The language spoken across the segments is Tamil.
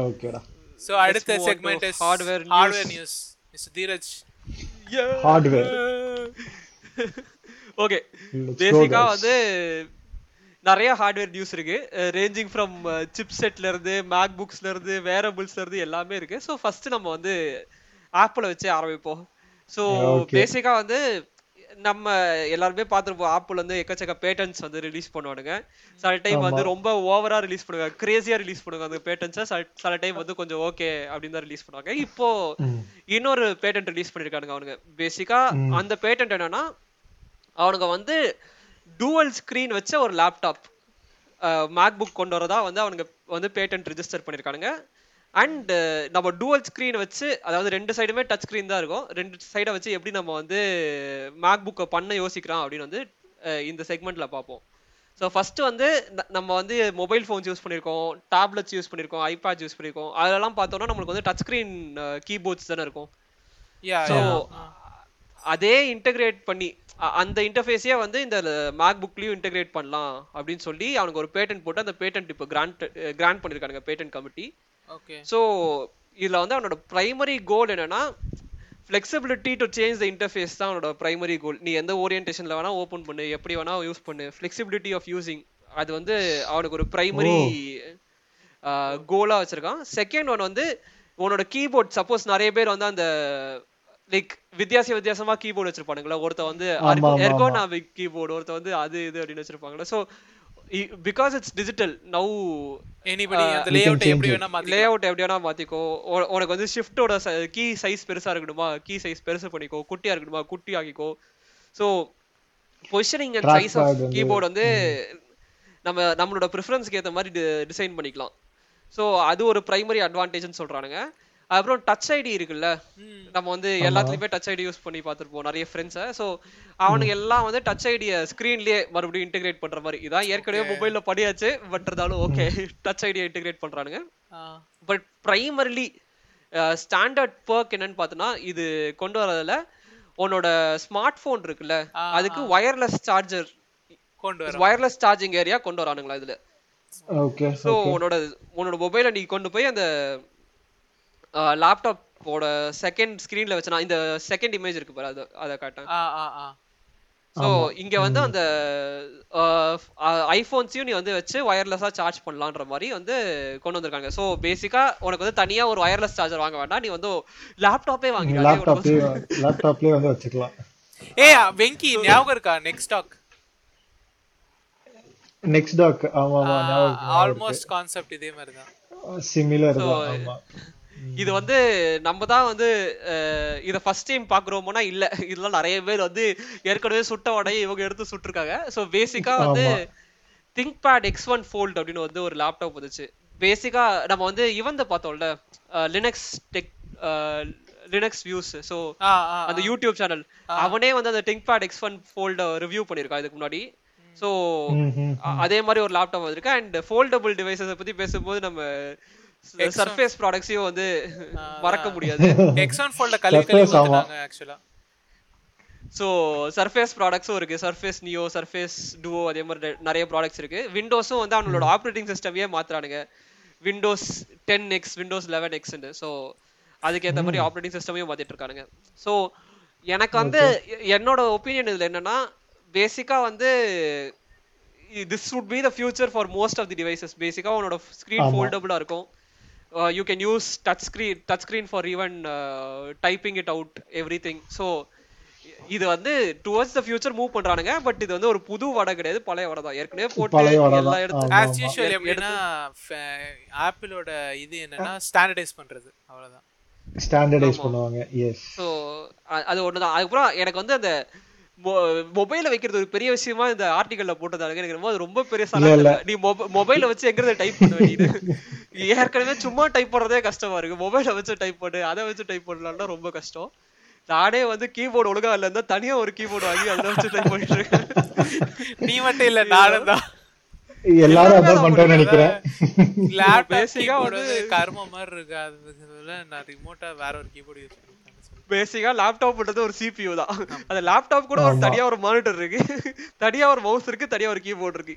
ஓகேடா சோ அடுத்த segment is hardware news. Hardware news mister Dheeraj Hardware. Okay பேசிக்கா. வந்து நிறைய ஹார்ட்வேர் நியூஸ் இருக்கு ரேஞ்சிங் ஃப்ரம் சிப் செட்ல இருந்து மேக் புக்ஸ்ல இருந்து வேரபிள்ஸ்ல இருந்து எல்லாமே இருக்கு ஸோ ஃபர்ஸ்ட் நம்ம வந்து ஆப்பிள வச்சு ஆரம்பிப்போம் ஸோ. பேசிக்கா வந்து நம்ம எல்லாருமே பார்த்துருப்போம் ஆப்பிள் வந்து எக்கச்சக்க பேட்டன்ஸ் வந்து ரிலீஸ் பண்ணுவானுங்க சில டைம் வந்து. ரொம்ப ஓவரா ரிலீஸ் பண்ணுவாங்க கிரேசியா ரிலீஸ் பண்ணுவாங்க அந்த பேட்டன்ஸை சில டைம் வந்து கொஞ்சம் ஓகே அப்படின்னு தான் ரிலீஸ் பண்ணுவாங்க இப்போ. இன்னொரு பேட்டன்ட் ரிலீஸ் பண்ணிருக்கானுங்க அவனுங்க பேசிக்கா. அந்த பேட்டன்ட் என்னன்னா அவனுங்க வந்து டூவல் ஸ்கிரீன் வச்ச ஒரு லேப்டாப் மேக் புக் கொண்டு வரதா வந்து அவனுங்க வந்து பேட்டன்ட் ரிஜிஸ்டர் பண்ணிருக்கானுங்க அண்ட் நம்ம டூவல் ஸ்க்ரீன் வச்சு அதாவது ரெண்டு சைடுமே டச் ஸ்க்ரீன் தான் இருக்கும். ரெண்டு சைடை வச்சு எப்படி நம்ம வந்து மேக் புக்கை பண்ண யோசிக்கிறோம் அப்படின்னு வந்து இந்த செக்மெண்ட்ல பார்ப்போம். ஸோ ஃபர்ஸ்ட் வந்து நம்ம வந்து மொபைல் ஃபோன்ஸ் யூஸ் பண்ணியிருக்கோம் டேப்லெட்ஸ் யூஸ் பண்ணியிருக்கோம் ஐபேட் யூஸ் பண்ணியிருக்கோம் அதெல்லாம் பார்த்தோம்னா நம்மளுக்கு வந்து டச் ஸ்க்ரீன் கீபோர்ட்ஸ் தானே இருக்கும். ஸோ அதே இன்டகிரேட் பண்ணி அந்த இன்டர்ஃபேஸையே வந்து இந்த மேக் புக்லயும் இன்டகிரேட் பண்ணலாம் அப்படின்னு சொல்லி அவனுக்கு ஒரு பேட்டன்ட் போட்டு அந்த பேட்டன்ட் இப்போ கிராண்ட் கிராண்ட் பண்ணிருக்கானுங்க பேட்டன்ட் கமிட்டி ஸோ இதுல வந்து அவனோட பிரைமரி கோல் என்னன்னா flexibility to change the interface தான் அவனோட பிரைமரி கோல் நீ எந்த ஓரியன்டேஷன்ல வேணா ஓப்பன் பண்ணு எப்படி வேணா யூஸ் பண்ணு. ஃப்ளெக்சிபிலிட்டி ஆஃப் யூசிங் அது வந்து அவனுக்கு ஒரு பிரைமரி கோலா வச்சிருக்கான். செகண்ட் ஒன் வந்து உன்னோட கீபோர்ட் சப்போஸ் நிறைய பேர் வந்து அந்த லைக் வித்தியாச வித்தியாசமா கீபோர்டு வச்சிருப்பானுங்களா. ஒருத்த வந்து எர்கோனாமிக் கீபோர்டு ஒருத்த வந்து அது இது அப்படின்னு வச்சிருப்பாங்களா so because it's digital now anybody அந்த லேஅவுட் change எப்படி. வேணா மாத்தி லே அவுட் எப்படி வேணா மாத்திக்கோ. உன- உனக்கு வந்து ஷிஃப்டோட கீ சைஸ் பெருசா இருக்கணுமா? கீ சைஸ் பெருசு பண்ணிக்கோ. குட்டியா இருக்கணுமா? குட்டி ஆக்கிக்கோ. So positioning and size of keyboard வந்து நம்ம நம்மளோட ப்ரிஃபரன்ஸ்க்கு ஏத்த மாதிரி டிசைன் பண்ணிக்கலாம். ஸோ அது ஒரு பிரைமரி அட்வான்டேஜ்னு சொல்றானுங்க. அப்புறம் டச் ஐடி இருக்குல்ல? நம்ம வந்து எல்லாத்துலயுமே டச் ஐடி யூஸ் பண்ணி பார்த்துருப்போம். நிறைய ஃப்ரெண்ட்ஸை ஸோ அவனுங்க எல்லாம் வந்து டச் ஐடியை ஸ்க்ரீன்லயே மறுபடியும் இன்டிகிரேட் பண்ற மாதிரி. இதான் ஏற்கனவே மொபைல்ல படியாச்சு பட் இருந்தாலும் ஓகே டச் ஐடியை இன்டிகிரேட் பண்றானுங்க. பட் பிரைமரிலி ஸ்டாண்டர்ட் பர்க் என்னன்னு பார்த்தோன்னா இது கொண்டு வரதுல உன்னோட ஸ்மார்ட் ஃபோன் இருக்குல்ல அதுக்கு ஒயர்லெஸ் சார்ஜர் கொண்டு வர ஒயர்லெஸ் சார்ஜிங் ஏரியா கொண்டு வரானுங்களா இதுல? ஓகே ஸோ உன்னோட உன்னோட மொபைலை நீ கொண்டு போய் அந்த லேப்டாப்போட செகண்ட் ஸ்க்ரீன்ல வச்சு நான் இந்த செகண்ட் இமேஜ் இருக்கு பாரு அது அதை காட்டேன் ஆ ஆ ஆ. ஸோ இங்க வந்து அந்த ஐஃபோன்ஸையும் நீ வந்து வச்சு ஒயர்லெஸ்ஸா சார்ஜ் பண்ணலான்ற மாதிரி வந்து கொண்டு வந்திருக்காங்க. ஸோ பேசிக்கா உனக்கு வந்து தனியா ஒரு ஒயர்லெஸ் சார்ஜர் வாங்க வேண்டாம். நீ வந்து லேப்டாப்பே வாங்கிடாதே லேப்டாப்லயே லேப்டாப்லயே வந்து. வச்சுக்கலாம். ஏய் வெங்கி ஞாபகம் இருக்கா? நெக்ஸ்ட் டாக் நெக்ஸ்ட் டாக் ஆமா ஆமா ஆல்மோஸ்ட் கான்செப்ட் இதே மாதிரி தான் சிமிலர் தான் ஆமா. இது வந்து நம்ம தான் வந்து இத ஃபர்ஸ்ட் டைம் பாக்குறோமோனா இல்ல. இதெல்லாம் நிறைய பேர் வந்து ஏற்கனவே சுட்ட உடைய இவங்க எடுத்து சுட்டிருக்காங்க. ஸோ பேசிக்கா வந்து. ThinkPad X one fold அப்படின்னு வந்து ஒரு லேப்டாப் வந்துச்சு. பேசிக்கா நம்ம வந்து இவந்த பார்த்தோம்ல Linux tech Linux views so அந்த யூடியூப் சேனல் அவனே வந்து அந்த ThinkPad X one fold review பண்ணியிருக்கான் இதுக்கு முன்னாடி. ஸோ. அதே மாதிரி ஒரு லேப்டாப் வந்திருக்கு. அண்ட் ஃபோல்டபுள் டிவைசஸ் பத்தி பேசும்போது நம்ம சர்ஃபேஸ் ப்ராடக்ட்ஸையும் வந்து மறக்க முடியாது. எக்ஸ் ஒன் ஃபோல்ட கழுவி கழுவி Surface ஆமா. ஊத்துனாங்க ஆக்சுவலா ஸோ சர்ஃபேஸ் ப்ராடக்ட்ஸும் இருக்கு. சர்ஃபேஸ் நியோ சர்ஃபேஸ் டுவோ அதே மாதிரி நிறைய ப்ராடக்ட்ஸ் இருக்கு. விண்டோஸும் வந்து அவங்களோட ஆப்ரேட்டிங் சிஸ்டமையே மாத்துறானுங்க. Windows ten X Windows eleven எக்ஸ்ன்னு ஸோ அதுக்கேற்ற மாதிரி ஆப்ரேட்டிங் சிஸ்டமையும் மாத்திட்டு இருக்கானுங்க ஸோ எனக்கு வந்து என்னோட ஒப்பீனியன் இதுல என்னன்னா பேசிக்கா வந்து this would be the future for most of the devices பேசிக்கா உன்னோட ஸ்க்ரீன் ஆமா. ஃபோல்டபுளா இருக்கும். You can use touch screen touch screen for even typing it out everything so இது வந்து டுவர்ட்ஸ் த ஃபியூச்சர் மூவ் பண்றானுங்க பட் இது வந்து ஒரு புது வடை கிடையாது பழைய வடை தான். ஏற்கனவே போட்டு எல்லா தான். இடத்து ஆமா, ஆஸ். யூஷுவல் எப்படின்னா ஆப்பிளோட இது என்னன்னா ஸ்டாண்டர்டைஸ் பண்றது அவ்வளவுதான். ஸ்டாண்டர்டைஸ் பண்ணுவாங்க எஸ் ஸோ அது ஒண்ணுதான். அதுக்கப்புறம் எனக்கு வந்து அந்த மொபைல வைக்கிறது ஒரு பெரிய விஷயமா இந்த ஆர்டிகல்ல போட்டதாங்க எனக்கு ரொம்ப அது ரொம்ப பெரிய இல்ல, இல்ல. சலா நீ மொபைல வச்சு எங்க டைப் பண்ண வேண்டியது ஏற்கனவே சும்மா டைப் பண்றதே கஷ்டமா இருக்கு. மொபைல வச்சு டைப் பண்ணு அதை வச்சு டைப் பண்ணலாம்னா ரொம்ப கஷ்டம். நானே வந்து கீபோர்டு ஒழுங்கா இல்ல இருந்தா தனியா ஒரு கீபோர்டு வாங்கி அதை வச்சு டைப் பண்ணிட்டு இருக்கேன். நீ மட்டும் இல்ல நானும் தான். எல்லாரும் அதான் பண்றேன்னு நினைக்கிறேன். வந்து- வந்து கர்ம மாதிரி இருக்கு. அதுல நான் ரிமோட்டா வேற ஒரு கீபோர்டு யூஸ் பண்ணிருக்கேன் பேசிக்கா லேப்டாப்ன்றது ஒரு CPU தான். அந்த லேப்டாப் கூட ஒரு தனியா ஒரு மானிட்டர் இருக்கு. தனியா ஒரு மவுஸ் இருக்கு தனியா ஒரு கீபோர்டு இருக்கு.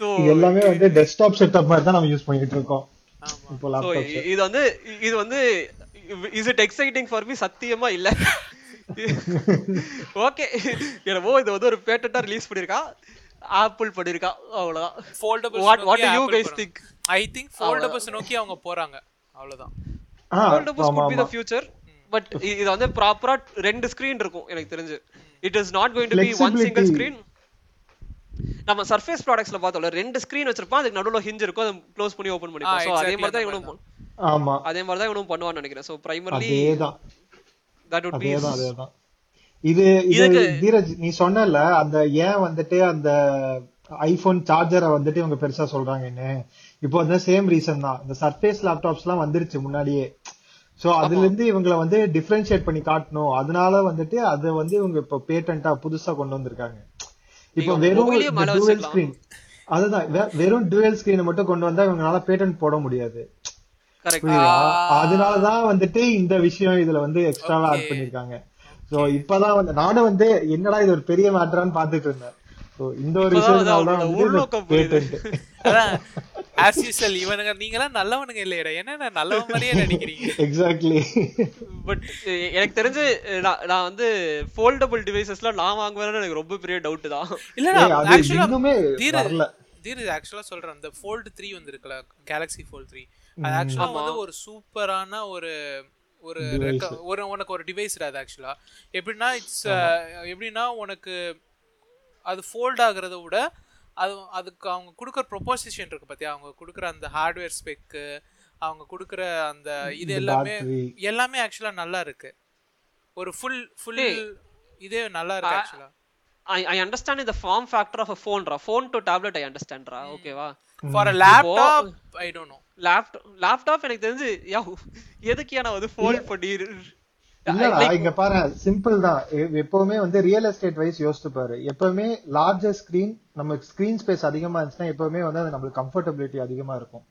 ஸோ எல்லாமே வந்து டெஸ்க்டாப் செட்டப் மாதிரி தான் நம்ம யூஸ் பண்ணிட்டு இருக்கோம். இது வந்து இது வந்து is it exciting for me சத்தியமா இல்ல. ஓகே என்னவோ இது வந்து ஒரு பேட்டண்டா ரிலீஸ் பண்ணிருக்கா ஆப்பிள் பண்ணிருக்கா அவ்வளவுதான். Foldables What- what do you guys think? I think foldables நோக்கி அவங்க போறாங்க. அவ்வளவுதான். Foldables could be the future but இது வந்து ப்ராப்பரா ரெண்டு ஸ்கிரீன் இருக்கும் எனக்கு தெரிஞ்சு. It is not going to be one single. Screen நம்ம சர்ஃபேஸ் ப்ராடக்ட்ஸ்ல பார்த்தோம்ல ரெண்டு ஸ்கிரீன் வச்சிருப்பான் அதுக்கு நடுவுல ஹிஞ்ச் இருக்கும் அதை க்ளோஸ் பண்ணி ஓபன் பண்ணிப்போம் ஆ, சோ அதே மாதிரி தான் இவனும் ஆமா. அதே மாதிரி தான் இவனும் பண்ணுவான்னு நினைக்கிறேன். சோ பிரைமர்லி அதேதான். தட் would be அதேதான் அதேதான். இது இது தீரஜ் நீ சொன்னல அந்த ஏன் வந்துட்டு அந்த ஐபோன் சார்ஜரை வந்துட்டு இவங்க பெருசா சொல்றாங்கன்னு. இப்போ அந்த சேம் ரீசன் தான். இந்த சர்ஃபேஸ் லேப்டாப்ஸ் எல்லாம் வந்துருச்சு முன்னாடியே. சோ அதுல இருந்து இவங்கள வந்து டிஃபரன்ஷியேட் பண்ணி காட்டணும். அதனால வந்துட்டு அதை வந்து இவங்க இப்போ பேட்டன்ட்டா புதுசா கொண்டு வந்திருக்காங்க. இப்போ வெறும் டுவெல். ஸ்கிரீன் அதுதான். வெறும் டுவெல் ஸ்கிரீன் மட்டும் கொண்டு வந்தா இவங்களால பேட்டன்ட் போட முடியாது. அதனாலதான் வந்துட்டு இந்த விஷயம் இதுல வந்து எக்ஸ்ட்ராவா ஆட் பண்ணிருக்காங்க சோ இப்பதான் வந்து நானும் வந்து என்னடா இது ஒரு பெரிய மேட்டரான்னு பாத்துட்டு இருந்தேன். இந்த ஒரு விஷயம் ஆஸ் யூசல் இவனுங்க நீங்களாம் நல்லவனுங்க இல்லையடா. என்ன நல்லவன் மாதிரியே நடிக்கிறீங்க? எக்ஸாக்ட்லி பட் எனக்கு தெரிஞ்சு நான் நான் வந்து ஃபோல்டபிள் டிவைசஸ்லாம் நான் வாங்குவேன்னு எனக்கு ரொம்ப பெரிய டவுட் தான். இல்லடா ஆக்சுவலா வரல. தீரஜ் ஆக்சுவலா சொல்றேன். அந்த ஃபோல்டு த்ரீ வந்திருக்குல கேலக்ஸி ஃபோல்ட் த்ரீ அது ஆக்சுவலா வந்து ஒரு சூப்பரான ஒரு ஒரு ஒரு உனக்கு ஒரு டிவைஸ் அது ஆக்சுவலா எப்படின்னா இட்ஸ் எப்படின்னா உனக்கு அது ஃபோல்ட் ஆகுறத விட அது அதுக்கு அவங்க கொடுக்குற ப்ரொபோசிஷன் இருக்கு பாத்தியா? அவங்க கொடுக்குற அந்த ஹார்ட்வேர் ஸ்பெக்கு அவங்க கொடுக்குற அந்த இது எல்லாமே. எல்லாமே ஆக்சுவலா நல்லா இருக்கு. ஒரு ஃபுல் ஃபுல் இதே நல்லா இருக்கு ஆக்சுவலா ஐ ஐ அண்டர்ஸ்டாண்ட் இந்த ஃபார்ம் ஃபேக்டர் ஆஃப் அ ஃபோன்ரா ஃபோன் டு டேப்லெட் ஐ அண்டர்ஸ்டாண்ட்ரா ஓகேவா for a laptop I don't know laptop laptop எனக்கு தெரிஞ்சு யா எதுக்கு நான் வந்து ஃபோல்ட் பண்ணி இங்க பாரு சிம்பிள் தான். எப்பவுமே வந்து ரியல் எஸ்டேட் வைஸ் யோசிச்சு பாரு. எப்பவுமே லார்ஜர் ஸ்கிரீன் நம்ம ஸ்கிரீன் ஸ்பேஸ் அதிகமா இருந்துச்சுன்னா எப்பவுமே வந்து அது நம்மளுக்கு கம்ஃபர்டபிலிட்டி அதிகமா இருக்கும்.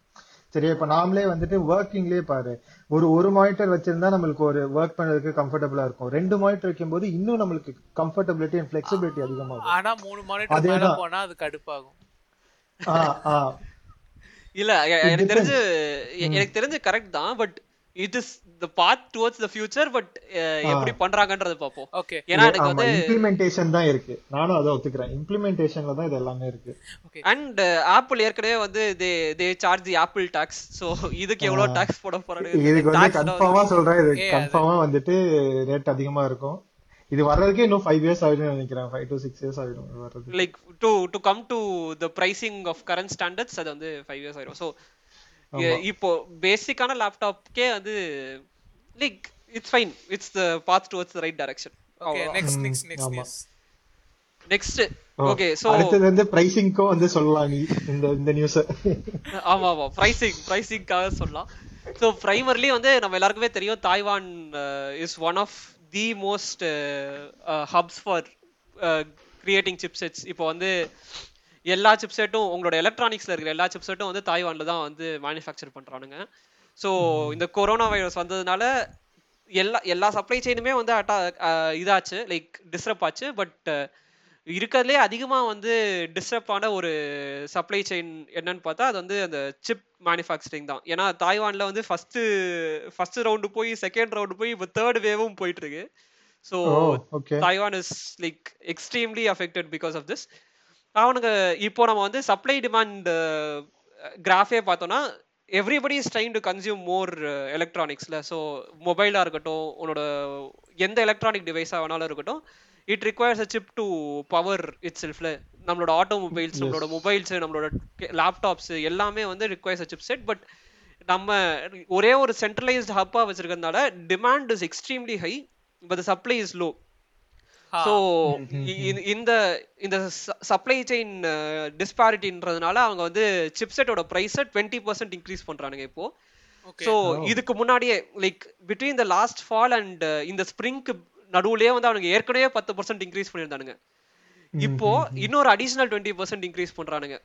சரியா? இப்ப நாமளே வந்துட்டு ஒர்க்கிங்லயே பாரு. ஒரு ஒரு மானிட்டர் வச்சிருந்தா நம்மளுக்கு ஒரு ஒர்க் பண்றதுக்கு கம்ஃபர்டபுளா இருக்கும். ரெண்டு மானிட்டர் வைக்கும்போது இன்னும் நம்மளுக்கு கம்ஃபர்டபிலிட்டி அண்ட் ஃபிளெக்சிபிலிட்டி அதிகமாகும் ஆனா மூணு மானிட்டர் மேல. போனா அது கடுப்பாகும். ஆ ஆ. இல்ல எனக்கு தெரிஞ்சு எனக்கு தெரிஞ்சு கரெக்ட் தான் but it is the path towards the future but எப்படி பண்றாங்கன்றது பாப்போம் ஓகே ஏன்னா எனக்கு வந்து இம்ப்ளிமெண்டேஷன் தான் இருக்கு. நானும் அதை ஒத்துக்கிறேன். இம்ப்ளிமெண்டேஷன்ல தான் இது எல்லாமே இருக்கு. ஓகே அண்ட் ஆப்பிள் ஏற்கனவே வந்து they they charge the Apple tax so இதுக்கு எவ்வளவு டாக்ஸ் போட இதுக்கு வந்து போறாங்க கன்ஃபார்மா சொல்றேன். இது கன்ஃபார்மா வந்துட்டு ரேட் அதிகமா இருக்கும். இது வர்றதுக்கே இன்னும் ஃபைவ் இயர்ஸ் ஆயிடும் நினைக்கிறேன். ஃபைவ் டு சிக்ஸ் இயர்ஸ் ஆயிடும் இது வர்றது like to to come to the pricing of current standards அது வந்து ஃபைவ் இயர்ஸ் ஆயிரும். ஸோ இப்போ பேசிக்கான லேப்டாப்க்கே வந்து like it's fine it's the path towards the right direction okay next next next next okay so அடுத்தது வந்து பிரைசிங்க்கும் வந்து சொல்லலாம் நீ இந்த இந்த நியூஸ் ஆமா ஆமா. பிரைசிங் பிரைசிங்காக சொல்லலாம். ஸோ பிரைமர்லி வந்து நம்ம எல்லாருக்குமே தெரியும் Taiwan is one of the most hubs for creating chipsets இப்போ வந்து எல்லா சிப்செட்டும் உங்களோட எலக்ட்ரானிக்ஸ்ல இருக்கிற எல்லா சிப்செட்டும் வந்து தாய்வான்ல தான் வந்து மேனுஃபேக்சர் பண்றானுங்க. ஸோ இந்த கொரோனா வைரஸ் வந்ததுனால எல்லா எல்லா சப்ளை செயினுமே வந்து அட்டா இதாச்சு லைக் டிஸ்டர்ப் ஆச்சு. பட் இருக்கிறதுலே அதிகமாக வந்து டிஸ்டர்ப் ஆன ஒரு சப்ளை செயின் என்னன்னு பார்த்தா அது வந்து அந்த சிப் மேனுஃபேக்சரிங் தான். ஏன்னா தாய்வான்ல வந்து ஃபர்ஸ்ட் ஃபர்ஸ்ட் ரவுண்டு போய் செகண்ட் ரவுண்டு போய் இப்போ தேர்ட் வேவும் போயிட்டு இருக்கு. So Taiwan is like extremely affected because of this அவனுங்க இப்போ நம்ம வந்து சப்ளை டிமாண்ட் கிராஃபே பார்த்தோம்னா everybody is trying to consume more எலக்ட்ரானிக்ஸ்ல so மொபைலாக இருக்கட்டும் உன்னோட எந்த எலக்ட்ரானிக் டிவைஸாக வேணாலும் இருக்கட்டும் it requires a chip to power it செல்ஃப்ல நம்மளோட ஆட்டோமொபைல்ஸ் நம்மளோட மொபைல்ஸ் நம்மளோட லேப்டாப்ஸ் எல்லாமே வந்து requires a chip set but நம்ம ஒரே ஒரு சென்ட்ரலைஸ்ட் ஹப்பா வச்சிருக்கிறதுனால demand is extremely high but supply is low so இந்த இந்த சப்ளை செயின் டிஸ்பாரிட்டின்றதுனால அவங்க வந்து சிப்செட்டோட ப்ரைஸை டுவெண்ட்டி பர்சன்ட் இன்க்ரீஸ் பண்றானுங்க இப்போ. ஸோ இதுக்கு முன்னாடியே like between the last fall and இந்த ஸ்ப்ரிங்க்கு நடுவுலயே வந்து அவனுங்க ஏற்கனவே பத்து பர்சன்ட் இன்க்ரீஸ் பண்ணியிருந்தானுங்க. இப்போ இன்னொரு அடிஷனல் டுவெண்ட்டி பர்சன்ட் இன்க்ரீஸ் பண்றானுங்க.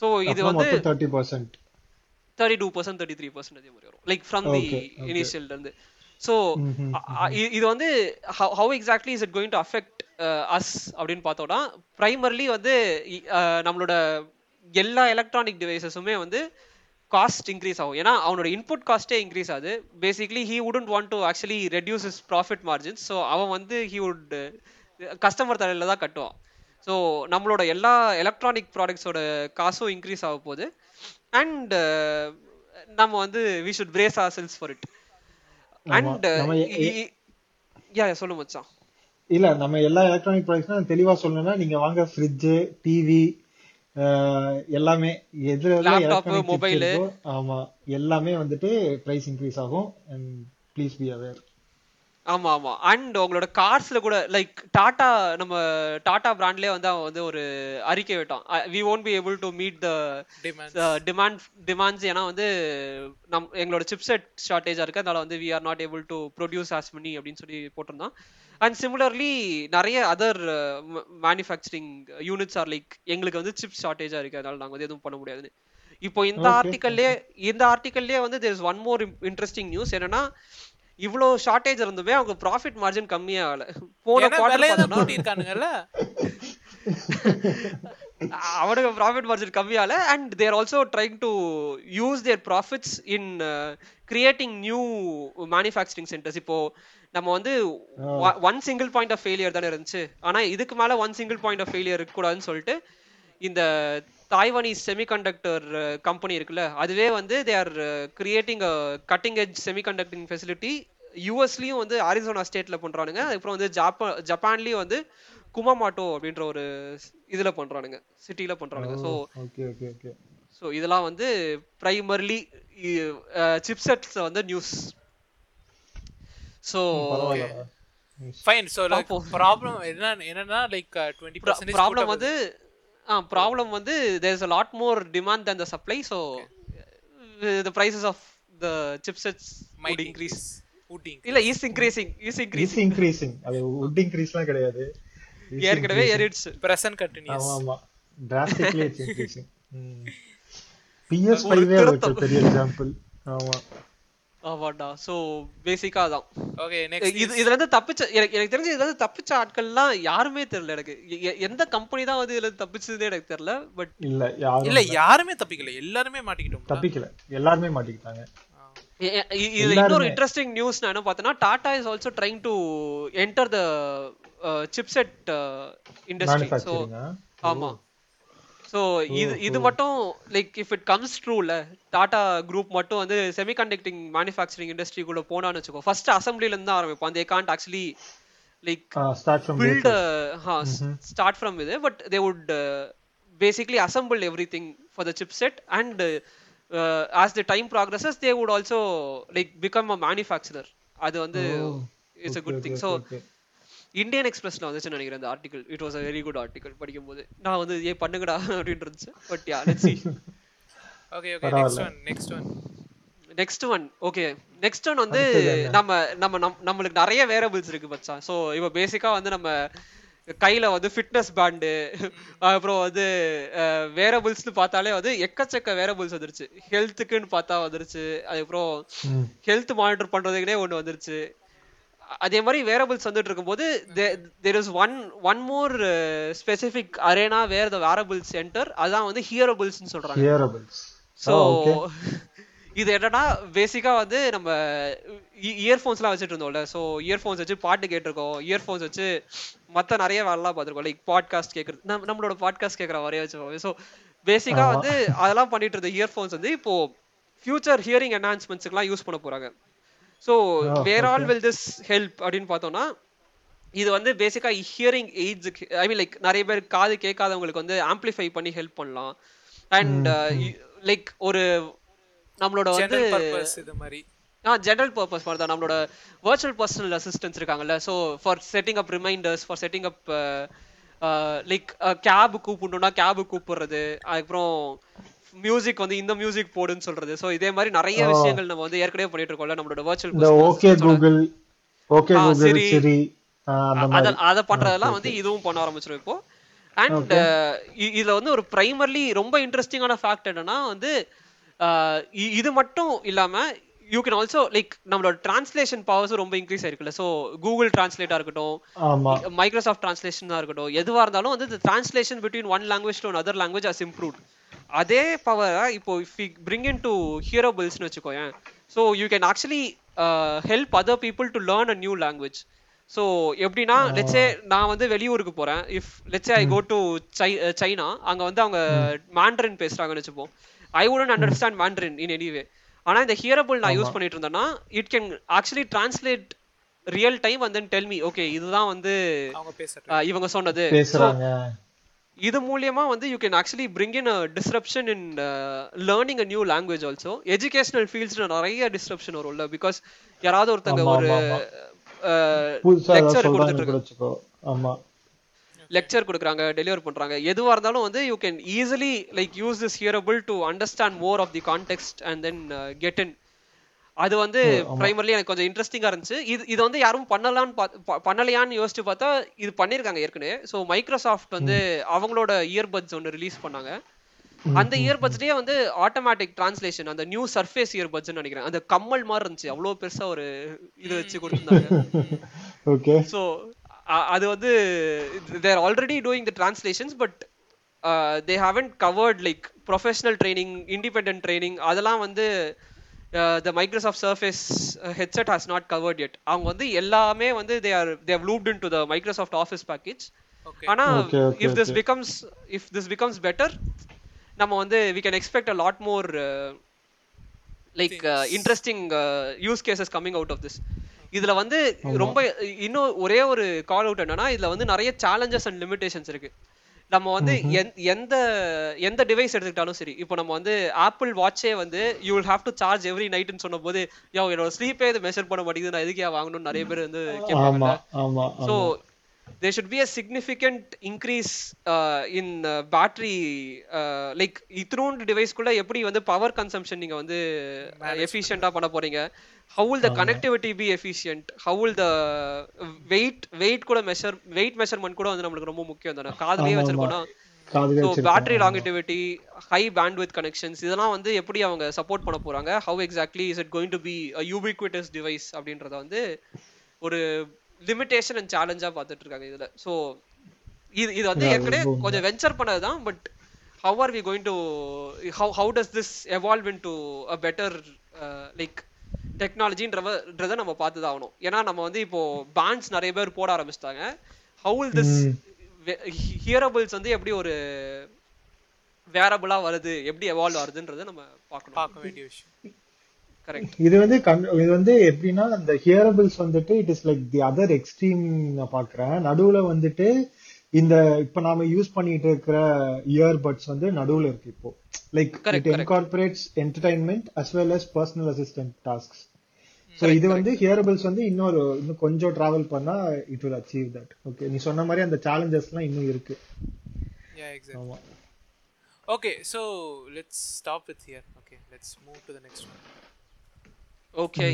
ஸோ இது வந்து thirty percent thirty two percent thirty three percent அதே மாதிரி வரும். லைக் ஃப்ரம் தி. இனிஷியல்ல இருந்து. ஸோ இது வந்து how exactly is it going to affect us அப்படின்னு பார்த்தோம்னா ப்ரைமர்லி வந்து uh, நம்மளோட எல்லா எலக்ட்ரானிக் டிவைசஸுமே வந்து காஸ்ட் இன்க்ரீஸ் ஆகும். ஏன்னா அவனோட இன்புட் காஸ்ட்டே இன்க்ரீஸ் ஆகுது. Basically he wouldn't want to actually reduce is profit margins so அவன் வந்து ஹீ வுட் கஸ்டமர் தலையில தான் கட்டுவான். ஸோ நம்மளோட எல்லா எலக்ட்ரானிக் ப்ராடக்ட்ஸோட காசும் இன்க்ரீஸ் ஆக போகுது அண்ட் நம்ம வந்து we should brace ourselves for it and yeah சொல்லு மச்சான். இல்ல நம்ம எல்லா எலக்ட்ரானிக் ப்ராடக்ட்ஸும் தெளிவா சொல்லணும்னா நீங்க வாங்க ஃப்ரிட்ஜ் டிவி எல்லாமே எதுல mobile. இருக்கோ, ஆமா எல்லாமே வந்துட்டு பிரைஸ் இன்க்ரீஸ் ஆகும். அண்ட் ப்ளீஸ் பி அவேர் ஆமா ஆமா. அண்ட் உங்களோட கார்ஸ்ல கூட லைக் டாடா நம்ம டாடா பிராண்ட்லயே வந்து அவன் வந்து ஒரு அறிக்கை விட்டான். We won't be able to meet the Demands. Demand demands ஏன்னா வந்து நம் எங்களோட சிப்செட் ஷார்ட்டேஜா இருக்கு. அதனால வந்து we are not able to produce as many அப்படின்னு சொல்லி போட்டிருந்தான். அண்ட் சிமிலர்லி நிறைய other manufacturing units are like எங்களுக்கு வந்து சிப் ஷார்ட்டேஜா இருக்கு. அதனால நாங்க வந்து எதுவும் பண்ண முடியாதுன்னு. இப்போ இந்த. ஆர்டிக்கல்லே இந்த ஆர்டிக்கல்லே வந்து there is one more interesting news என்னன்னா இவ்வளோ ஷார்ட்டேஜ் இருந்துமே அவங்க ப்ராஃபிட் மார்ஜின் கம்மியா ஆகல போன ஏன்னா குவார்டர் விலையை தான் பார்த்தோம்னா கூட்டியிருக்கானுங்கல்ல? அவனுக்கு profit margin கம்மியால and they're also trying to use their profits in creating new manufacturing centres இப்போ நம்ம வந்து one single point of failure தானே இருந்துச்சு. ஆனா இதுக்கு மேல one single point of failure இருக்கக்கூடாதுன்னு சொல்லிட்டு இந்த தாய்வானீஸ் செமிகண்டக்டர் கம்பெனி இருக்குல்ல அதுவே வந்து they are creating a cutting edge semiconducting facility யூஎஸ்லயும் வந்து ஆரிசோனா ஸ்டேட்ல பண்றானுங்க. அதுக்கப்புறம் வந்து ஜாப்பா ஜப்பான்லயும் வந்து குமாமாட்டோ அப்படின்ற ஒரு இதுல பண்றானுங்க. சிட்டில பண்றானுங்க. So okay okay okay so இதெல்லாம் வந்து பிரைமர்லி சிப்செட்ஸ் வந்து news so fine so. Problem என்ன என்னன்னா லைக் டுவெண்ட்டி ப்ராப்ளம் வந்து ஆ ப்ராப்ளம் வந்து there is a lot more demand than the supply so uh, the prices of the chipsets would increase. ஊட்டிங் இல்ல is increasing is increase is increasing அது வுட் இன்க்ரீஸ்லாம் கிடையாது. ஏற்கனவே increasing. ஏறிடுச்சு. பிரசன்ட் கண்டினியூஸ் ஆமா ஆமா. டிராஸ்டிக்லி இட்ஸ் இன்க்ரீசிங் பிஎஸ் ஒரு ஃபைவே அதுக்கு திருத்தம். பெரிய எக்ஸாம்பிள் ஆமா. ஆமாடா. சோ பேசிக்கா அதான். ஓகே இது நெக்ஸ்ட் இதுல இருந்து தப்பிச்ச எனக்கு எனக்கு தெரிஞ்சு இதுல இருந்து தப்பிச்ச ஆட்கள்லாம் யாருமே தெரியல எனக்கு. எந்த கம்பெனி தான் வந்து இதுல இருந்து தப்பிச்சதுன்னு எனக்கு தெரியல பட் இல்ல யாரும் இல்ல யாருமே தப்பிக்கல. எல்லாருமே மாட்டிக்கிட்டோம் தப்பிக்கல. எல்லாருமே மாட்டிக்கிட்டாங்க. இதுல இன்னொரு. இன்ட்ரெஸ்டிங் நியூஸ் நான் என்ன பார்த்தேன்னா Tata is also trying to enter the chipset industry so மேனுஃபேக்சரிங்கா ஆமா. ஸோ இது இது மட்டும் லைக் இஃப் இட் கம்ஸ் ட்ரூல டாடா குரூப் மட்டும் வந்து செமிகண்டக்டிங் மேனுஃபேக்சரிங் இண்டஸ்ட்ரிக்குள்ள போனான்னு வச்சுக்கோ ஃபர்ஸ்ட் அசம்பிளில இருந்து தான் ஆரம்பிப்பான் they can't actually like start from uh, huh, s- start from with it, but they would uh, uh, as the time progresses they would also like become a manufacturer. அது வந்து it's a good thing. so Indian எக்ஸ்பிரஸ்ல வந்துச்சு நினைக்கிறேன் இந்த article it was a very good article படிக்கும் போது நான் வந்து ஏ பண்ணுங்கடா அப்படின்னு இருந்துச்சு. But yeah let's see. Okay okay next one next one next one okay next one வந்து? நம்ம நம்ம நம்- நம்மளுக்கு நிறைய வேரபிள்ஸ் இருக்கு மச்சான் ஸோ இப்போ பேசிக்கா வந்து நம்ம கையில வந்து ஃபிட்னஸ் பேண்டு அப்புறம் வந்து வேரபிள்ஸ்னு பார்த்தாலே வந்து எக்கச்சக்க வேரபிள்ஸ் வந்துருச்சு. ஹெல்த்துக்குன்னு பார்த்தா வந்துருச்சு. அதுக்கப்புறம் ஹெல்த் மானிட்டர் பண்றதுக்குனே ஒண்ணு வந்துருச்சு. அதே மாதிரி வேரபிள்ஸ் வந்துட்டு இருக்கும்போது there is one one more specific arena where the wearables centre அதான் வந்து ஹியரபிள்ஸ்னு சொல்றாங்க. ஸோ இது என்னன்னா பேசிக்கா வந்து நம்ம இயர்ஃபோன்ஸ்லாம் வச்சுட்டு இருந்தோம்ல ஸோ இயர்ஃபோன்ஸ் வச்சு பாட்டு கேட்டிருக்கோம். இயர்ஃபோன்ஸ் வச்சு மற்ற நிறைய வேலைலாம் பார்த்துருக்கோம் லைக் பாட்காஸ்ட் கேட்குறது நம்ம நம்மளோட பாட்காஸ்ட் கேட்குற வரைய வச்சுக்கோங்க. ஸோ பேசிக்கா. வந்து அதெல்லாம் பண்ணிட்டு இருந்த இயர்ஃபோன்ஸ் வந்து இப்போ ஃபியூச்சர் ஹியரிங் என்ஹான்ஸ்மெண்ட்ஸ்க்குலாம் யூஸ் பண்ண போறாங்க. So where all. Will this help அப்படின்னு பார்த்தோம்னா இது வந்து பேசிக்கா ஹியரிங் எய்ட்ஸுக்கு ஐ மீன் லைக் நிறைய பேர் காது கேட்காதவங்களுக்கு வந்து ஆம்ப்ளிஃபை பண்ணி ஹெல்ப் பண்ணலாம். அண்ட் லைக் ஒரு நம்மளோட வந்து இது மாதிரி. ஆ ஜெனரல் பர்பஸ் மாதிரி தான் நம்மளோட வர்ச்சுவல் பர்சனல் அசிஸ்டன்ஸ் இருக்காங்கல்ல so for setting up reminders for setting up like cab கூப்பிடணும்னா cab கூப்பிடுறது அதுக்கப்புறம் மியூசிக் வந்து இந்த மியூசிக் போடுன்னு சொல்றது. ஸோ இதே மாதிரி நிறைய. விஷயங்கள் நம்ம வந்து ஏற்கனவே பண்ணிட்டு இருக்கோம்ல நம்மளோட virtual okay Google okay Google. Siri. அத பண்றதெல்லாம் வந்து இதுவும் பண்ண ஆரம்பிச்சிரும் இப்போ. அண்ட் இதுல வந்து ஒரு பிரைமர்லி ரொம்ப இன்ட்ரெஸ்டிங்கான ஃபேக்ட் என்னன்னா வந்து இது மட்டும் இல்லாம யூ கேன் ஆல்சோ லைக் நம்மளோட டிரான்ஸ்லேஷன் பவர்ஸும் ரொம்ப இன்க்ரீஸ் ஆயிருக்குல்ல. ஸோ கூகுள் டிரான்ஸ்லேட்டா இருக்கட்டும் மைக்ரோசாஃப்ட் டிரான்ஸ்லேஷனா இருக்கட்டும் எதுவா இருந்தாலும் வந்து translation between one language to other language as improved அதே பவரை இப்போ இஃப் பிரிங் இன் டு ஹியரபிள்ஸ்னு வச்சுக்கோயேன் so you can actually help other people to learn a new language so எப்படின்னா லெட்ஸே நான் வந்து வெளியூருக்கு போறேன். If let's say I go to China அங்க வந்து அவங்க மாண்டரின் பேசுறாங்கன்னு வச்சுப்போம். ஐ உடன் அண்டர்ஸ்டாண்ட் மாண்டரின் இன் எனிவே ஆனா இந்த ஹியரபிள் நான் யூஸ் பண்ணிட்டு இருந்தேன்னா it can actually translate real time and then tell me okay இதுதான் வந்து இவங்க சொன்னது. இது மூலியமா வந்து you can actually bring in a disruption in learning a new language also educational ஃபீல்ட்ஸ்ல நிறைய டிஸ்ரப்ஷன் வரும்ல பிகாஸ் யாராவது ஒருத்தங்க ஒரு லெக்சர் கொடுத்துட்டு ஆமா. லெக்சர் கொடுக்குறாங்க டெலிவர் பண்றாங்க. எதுவா இருந்தாலும் வந்து you can easily like use this hearable to understand more of the context and then get in அது வந்து பிரைமர்லி எனக்கு கொஞ்சம் இன்ட்ரெஸ்டிங்கா இருந்துச்சு. இது இது வந்து யாரும் பண்ணலான்னு ப- பண்ணலையான்னு யோசிச்சு பார்த்தா இது பண்ணிருக்காங்க ஏற்கனவே. ஸோ மைக்ரோசாஃப்ட் வந்து அவங்களோட இயர்பட்ஸ் ஒன்று ரிலீஸ் பண்ணாங்க. அந்த இயர்பட்ஸ்லயே வந்து ஆட்டோமேட்டிக் டிரான்ஸ்லேஷன் அந்த நியூ சர்ஃபேஸ் இயர்பட்ஸ்னு நினைக்கிறேன். அந்த கம்மல் மாதிரி இருந்துச்சு. அவ்வளோ பெருசா ஒரு இது வச்சு கொடுத்துருந்தாங்க. ஓகே ஸோ அது வந்து they're already doing the translations but they haven't covered like professional training independent training அதெல்லாம் வந்து the Microsoft surface headset has not covered yet. அவங்க வந்து எல்லாமே வந்து they are they looped in to the Microsoft office package ஆனா if this becomes if this becomes better நம்ம வந்து we can expect a lot more like interesting use cases coming out of this இதுல வந்து ரொம்ப இன்னும் ஒரே ஒரு கால் அவுட் என்னன்னா இதுல வந்து நிறைய சேலஞ்சஸ் அண்ட் லிமிடேஷன்ஸ் இருக்கு. நம்ம வந்து எந்- எந்த எந்த டிவைஸ் எடுத்துக்கிட்டாலும் சரி இப்போ நம்ம வந்து ஆப்பிள் வாட்சே வந்து you will have to charge every நைட்னு சொன்னபோது யோ என்னோட ஸ்லீப்பே இது மெஷர் பண்ண மாட்டேங்குது நான் எதுக்கே வாங்கணும்னு நிறைய பேர் வந்து ஆமா கேட்பாங்க ஆமா so ஆமா there should be a significant increase uh, in uh, battery uh, like இத்தினோண்டு டிவைஸ்க்குள்ள எப்படி வந்து பவர் கன்சம்ஷன் நீங்க வந்து எஃபிஷியண்டா பண்ண போறீங்க? How will the connectivity be efficient? How will the weight weight கூட மெஷர் weight measurement கூட வந்து நம்மளுக்கு ரொம்ப முக்கியம் தானே? காதுலயே. வச்சிருக்கோம்னா. So. Battery longevity high bandwidth connections இதெல்லாம் வந்து எப்படி அவங்க சப்போர்ட் பண்ண போறாங்க? How exactly is it going to be ubiquitous device அப்படின்றத வந்து ஒரு லிமிடேஷன் அண்ட் சேலஞ்சா பார்த்துட்டு இருக்காங்க இதுல. ஸோ இது இது வந்து ஏற்கனவே கொஞ்சம் venture பண்ணதுதான் but how are we going to how how does this evolve in to a better like டெக்னாலஜின்றத நம்ம பார்த்து தான் ஆகணும் ஏன்னா நம்ம வந்து இப்போ பேண்ட்ஸ் நிறைய பேர் போட ஆரம்பிச்சிட்டாங்க. ஹவு வில் திஸ் ஹியரபிள்ஸ் வந்து எப்படி ஒரு வேரபிளா வருது? எப்படி எவால்வ் ஆகுதுன்றதை நம்ம பார்க்கணும். பார்க்க வேண்டிய விஷயம். கரெக்ட் இது வந்து கண்- இது வந்து எப்படின்னா அந்த ஹியரபிள்ஸ் வந்துட்டு it is like the other extreme நான் பாக்குறேன் நடுவுல வந்துட்டு இந்த இப்ப நாம யூஸ் பண்ணிட்டு இருக்கிற இயர்பட்ஸ் வந்து நடுவுல இருக்கு இப்போ. Like it. Incorporates entertainment as well as personal assistant tasks so இது வந்து ஹியரபிள்ஸ் வந்து இன்னொரு இன்னும் கொஞ்சம் டிராவல் பண்ணா it will achieve that okay நீ சொன்ன மாதிரி அந்த சேலஞ்சஸ் எல்லாம் இன்னும் இருக்கு. யா எக்ஸாக்ட் ஆமா. Okay so let's stop with here okay let's move to the next one okay